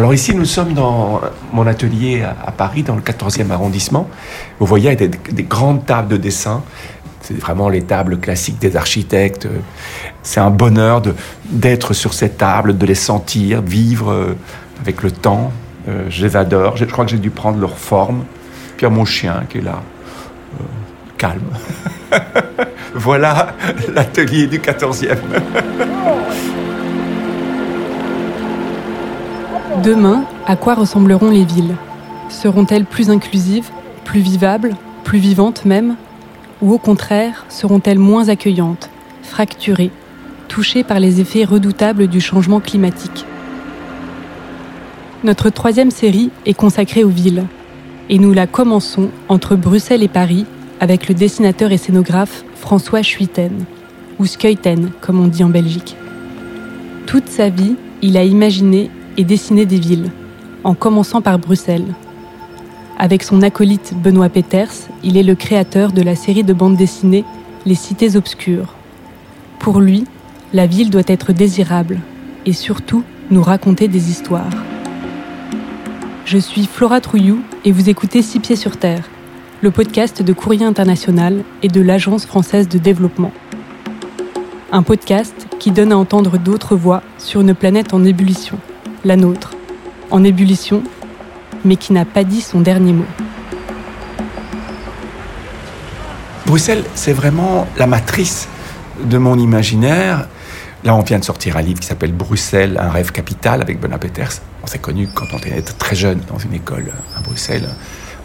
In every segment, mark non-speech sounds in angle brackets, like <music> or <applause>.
Alors ici, nous sommes dans mon atelier à Paris, dans le 14e arrondissement. Vous voyez, il y a des, des grandes tables de dessin. C'est vraiment les tables classiques des architectes. C'est un bonheur d'être sur ces tables, de les sentir, vivre euh, avec le temps. Euh, je les adore. Je, crois que j'ai dû prendre leur forme. Puis il y a mon chien qui est là, euh, calme. <laughs> voilà l'atelier du 14e. <laughs> Demain, à quoi ressembleront les villes? Seront-elles plus inclusives, plus vivables, plus vivantes même? Ou au contraire, seront-elles moins accueillantes, fracturées, touchées par les effets redoutables du changement climatique? Notre troisième série est consacrée aux villes. Et nous la commençons entre Bruxelles et Paris avec le dessinateur et scénographe François Schuiten, ou Skeuten comme on dit en Belgique. Toute sa vie, il a imaginé et dessiner des villes, en commençant par Bruxelles. Avec son acolyte Benoît Peters, il est le créateur de la série de bandes dessinées Les Cités Obscures. Pour lui, la ville doit être désirable et surtout nous raconter des histoires. Je suis Flora Trouillou et vous écoutez Six Pieds sur Terre, le podcast de Courrier International et de l'Agence française de développement. Un podcast qui donne à entendre d'autres voix sur une planète en ébullition la nôtre, en ébullition, mais qui n'a pas dit son dernier mot. Bruxelles, c'est vraiment la matrice de mon imaginaire. Là, on vient de sortir un livre qui s'appelle Bruxelles, un rêve capital avec Benoît Peters. On s'est connu quand on était très jeune dans une école à Bruxelles.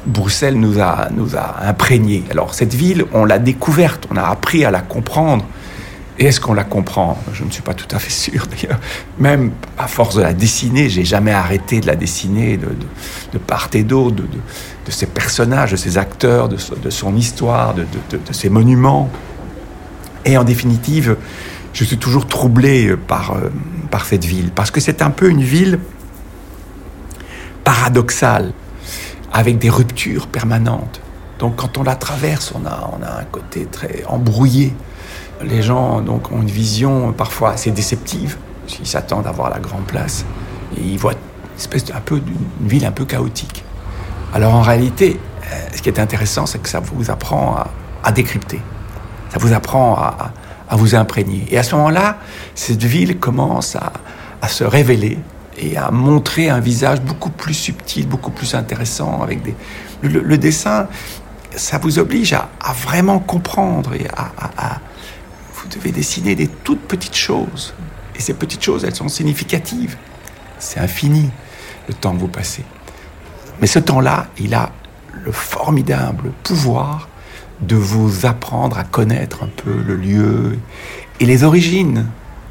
Bruxelles nous a, nous a imprégnés. Alors, cette ville, on l'a découverte, on a appris à la comprendre. Et est-ce qu'on la comprend? Je ne suis pas tout à fait sûr. <laughs> Même à force de la dessiner, j'ai jamais arrêté de la dessiner de, part et d'autre, de, de, ses personnages, de ses acteurs, de, son histoire, de, ses monuments. Et en définitive, je suis toujours troublé par, euh, par cette ville, parce que c'est un peu une ville paradoxale, avec des ruptures permanentes. Donc quand on la traverse, on a, on a un côté très embrouillé les gens donc, ont une vision parfois assez déceptive. Ils s'attendent à voir la grande place. Ils voient une espèce peu d'une ville un peu chaotique. Alors en réalité, euh, ce qui est intéressant, c'est que ça vous apprend à, décrypter. Ça vous apprend à, vous imprégner. Et à ce moment-là, cette ville commence à, se révéler et à montrer un visage beaucoup plus subtil, beaucoup plus intéressant avec. Le, dessin, ça vous oblige à, vraiment comprendre et à, vous devez dessiner des toutes petites choses. Et ces petites choses, elles sont significatives. C'est infini le temps que vous passez. Mais ce temps-là, il a le formidable pouvoir de vous apprendre à connaître un peu le lieu et les origines,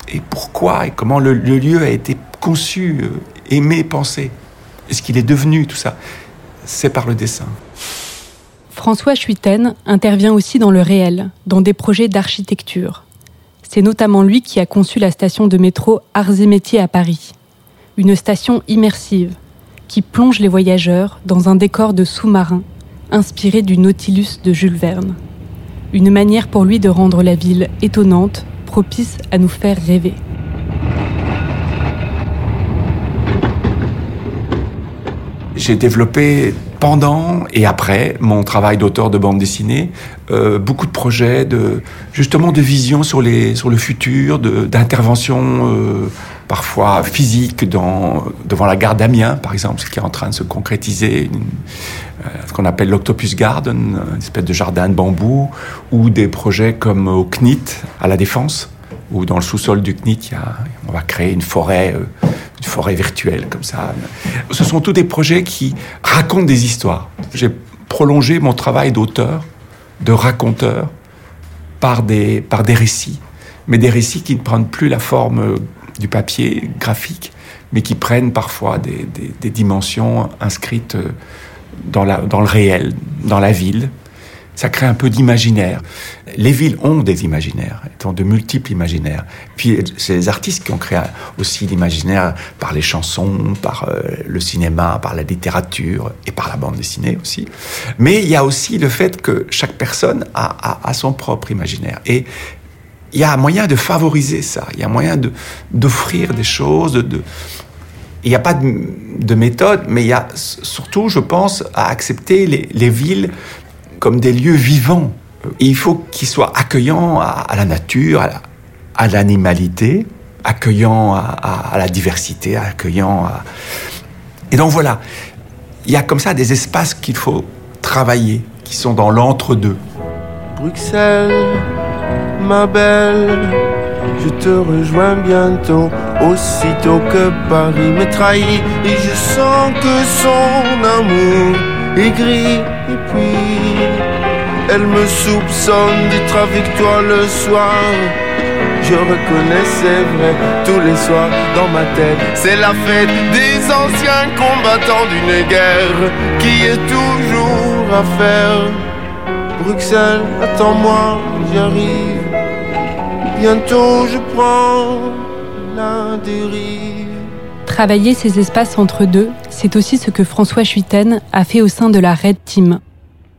et pourquoi, et comment le, lieu a été conçu, euh, aimé, pensé, et ce qu'il est devenu, tout ça? C'est par le dessin. François Schuiten intervient aussi dans le réel, dans des projets d'architecture. C'est notamment lui qui a conçu la station de métro Arts et Métiers à Paris. Une station immersive qui plonge les voyageurs dans un décor de sous-marin inspiré du Nautilus de Jules Verne. Une manière pour lui de rendre la ville étonnante, propice à nous faire rêver. J'ai développé pendant et après mon travail d'auteur de bande dessinée, euh, beaucoup de projets de justement de vision sur le futur, d'intervention euh, parfois physique dans devant la gare d'Amiens par exemple, ce qui est en train de se concrétiser, euh, ce qu'on appelle l'Octopus Garden, une espèce de jardin de bambou, ou des projets comme au CNIT à la Défense, où dans le sous-sol du CNIT, on va créer une forêt forêt virtuelle comme ça. Ce sont tous des projets qui racontent des histoires. J'ai prolongé mon travail d'auteur, de raconteur, par des, par des récits. Mais des récits qui ne prennent plus la forme du papier graphique, mais qui prennent parfois des, des dimensions inscrites dans, la, dans le réel, dans la ville, ça crée un peu d'imaginaire. Les villes ont des imaginaires, ont de multiples imaginaires. Puis c'est les artistes qui ont créé aussi l'imaginaire par les chansons, par euh, le cinéma, par la littérature et par la bande dessinée aussi. Mais il y a aussi le fait que chaque personne a, son propre imaginaire. Et il y a moyen de favoriser ça, il y a moyen d'offrir des choses, de, Il n'y a pas de, méthode, mais il y a surtout, je pense, à accepter les, villes comme des lieux vivants. il faut qu'ils soient accueillants à, la nature, à l'animalité, accueillants à, la diversité, accueillants à... Et donc voilà, il y a comme ça des espaces qu'il faut travailler, qui sont dans l'entre-deux. Bruxelles, ma belle, je te rejoins bientôt, aussitôt que Paris me trahit, et je sens que son amour est gris, et puis elle me soupçonne d'être avec toi le soir. Je reconnais, c'est vrai, tous les soirs dans ma tête, c'est la fête des anciens combattants d'une guerre qui est toujours à faire. Bruxelles, attends-moi, j'arrive. Bientôt je prends la dérive. Travailler ces espaces entre deux, c'est aussi ce que François Chuiten a fait au sein de la Red Team,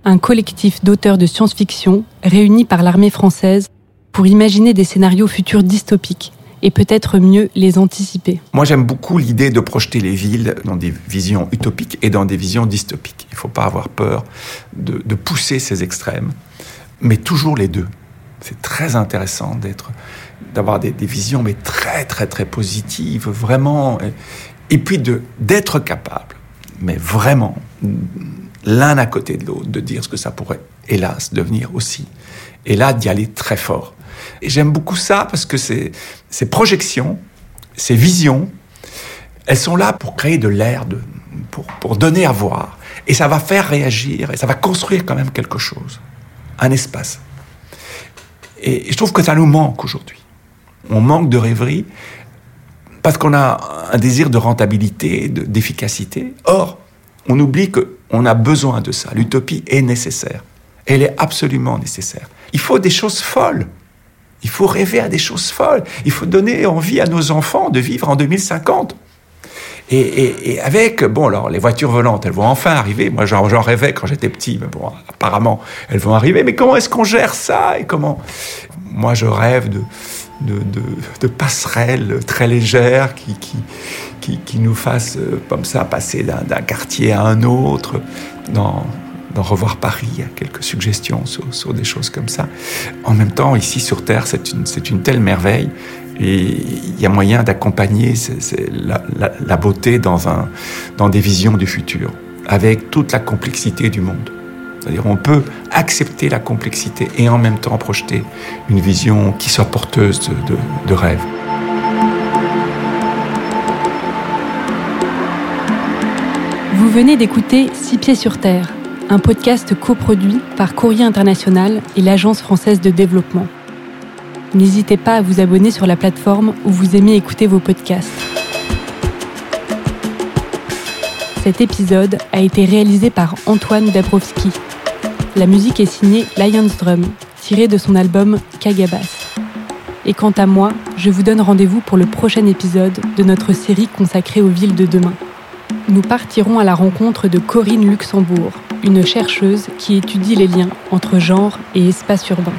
un collectif d'auteurs de science-fiction réunis par l'armée française pour imaginer des scénarios futurs dystopiques et peut-être mieux les anticiper. Moi, j'aime beaucoup l'idée de projeter les villes dans des visions utopiques et dans des visions dystopiques. Il ne faut pas avoir peur de, pousser ces extrêmes, mais toujours les deux. C'est très intéressant d'être, d'avoir des, visions, mais très, très, très positives, vraiment. Et, puis de, d'être capable, mais vraiment, l'un à côté de l'autre, de dire ce que ça pourrait, hélas, devenir aussi. Et là, d'y aller très fort. Et j'aime beaucoup ça parce que ces, ces projections, ces visions, elles sont là pour créer de l'air, pour, pour donner à voir. Et ça va faire réagir, et ça va construire quand même quelque chose, un espace. Et je trouve que ça nous manque aujourd'hui. On manque de rêverie parce qu'on a un désir de rentabilité, d'efficacité. Or, on oublie qu'on a besoin de ça. L'utopie est nécessaire. Elle est absolument nécessaire. Il faut des choses folles. Il faut rêver à des choses folles. Il faut donner envie à nos enfants de vivre en 2050. Et, avec, bon, alors les voitures volantes, elles vont enfin arriver. Moi, j'en rêvais quand j'étais petit, mais bon, apparemment, elles vont arriver. Mais comment est-ce qu'on gère ça Et comment? Moi, je rêve de, de, passerelles très légères qui, qui, qui, nous fassent, euh, comme ça, passer d'un quartier à un autre, dans, dans Revoir Paris, il y a quelques suggestions sur, des choses comme ça. En même temps, ici sur Terre, c'est une, une, telle merveille et il y a moyen d'accompagner la, la, beauté dans, un, dans des visions du futur, avec toute la complexité du monde. C'est-à-dire on peut accepter la complexité et en même temps projeter une vision qui soit porteuse de, de rêve. Vous venez d'écouter Six pieds sur terre un podcast coproduit par Courrier International et l'Agence française de développement. N'hésitez pas à vous abonner sur la plateforme où vous aimez écouter vos podcasts. Cet épisode a été réalisé par Antoine Dabrowski. La musique est signée Lion's Drum, tirée de son album Kagabas. Et quant à moi, je vous donne rendez-vous pour le prochain épisode de notre série consacrée aux villes de demain. Nous partirons à la rencontre de Corinne Luxembourg, une chercheuse qui étudie les liens entre genre et espace urbain.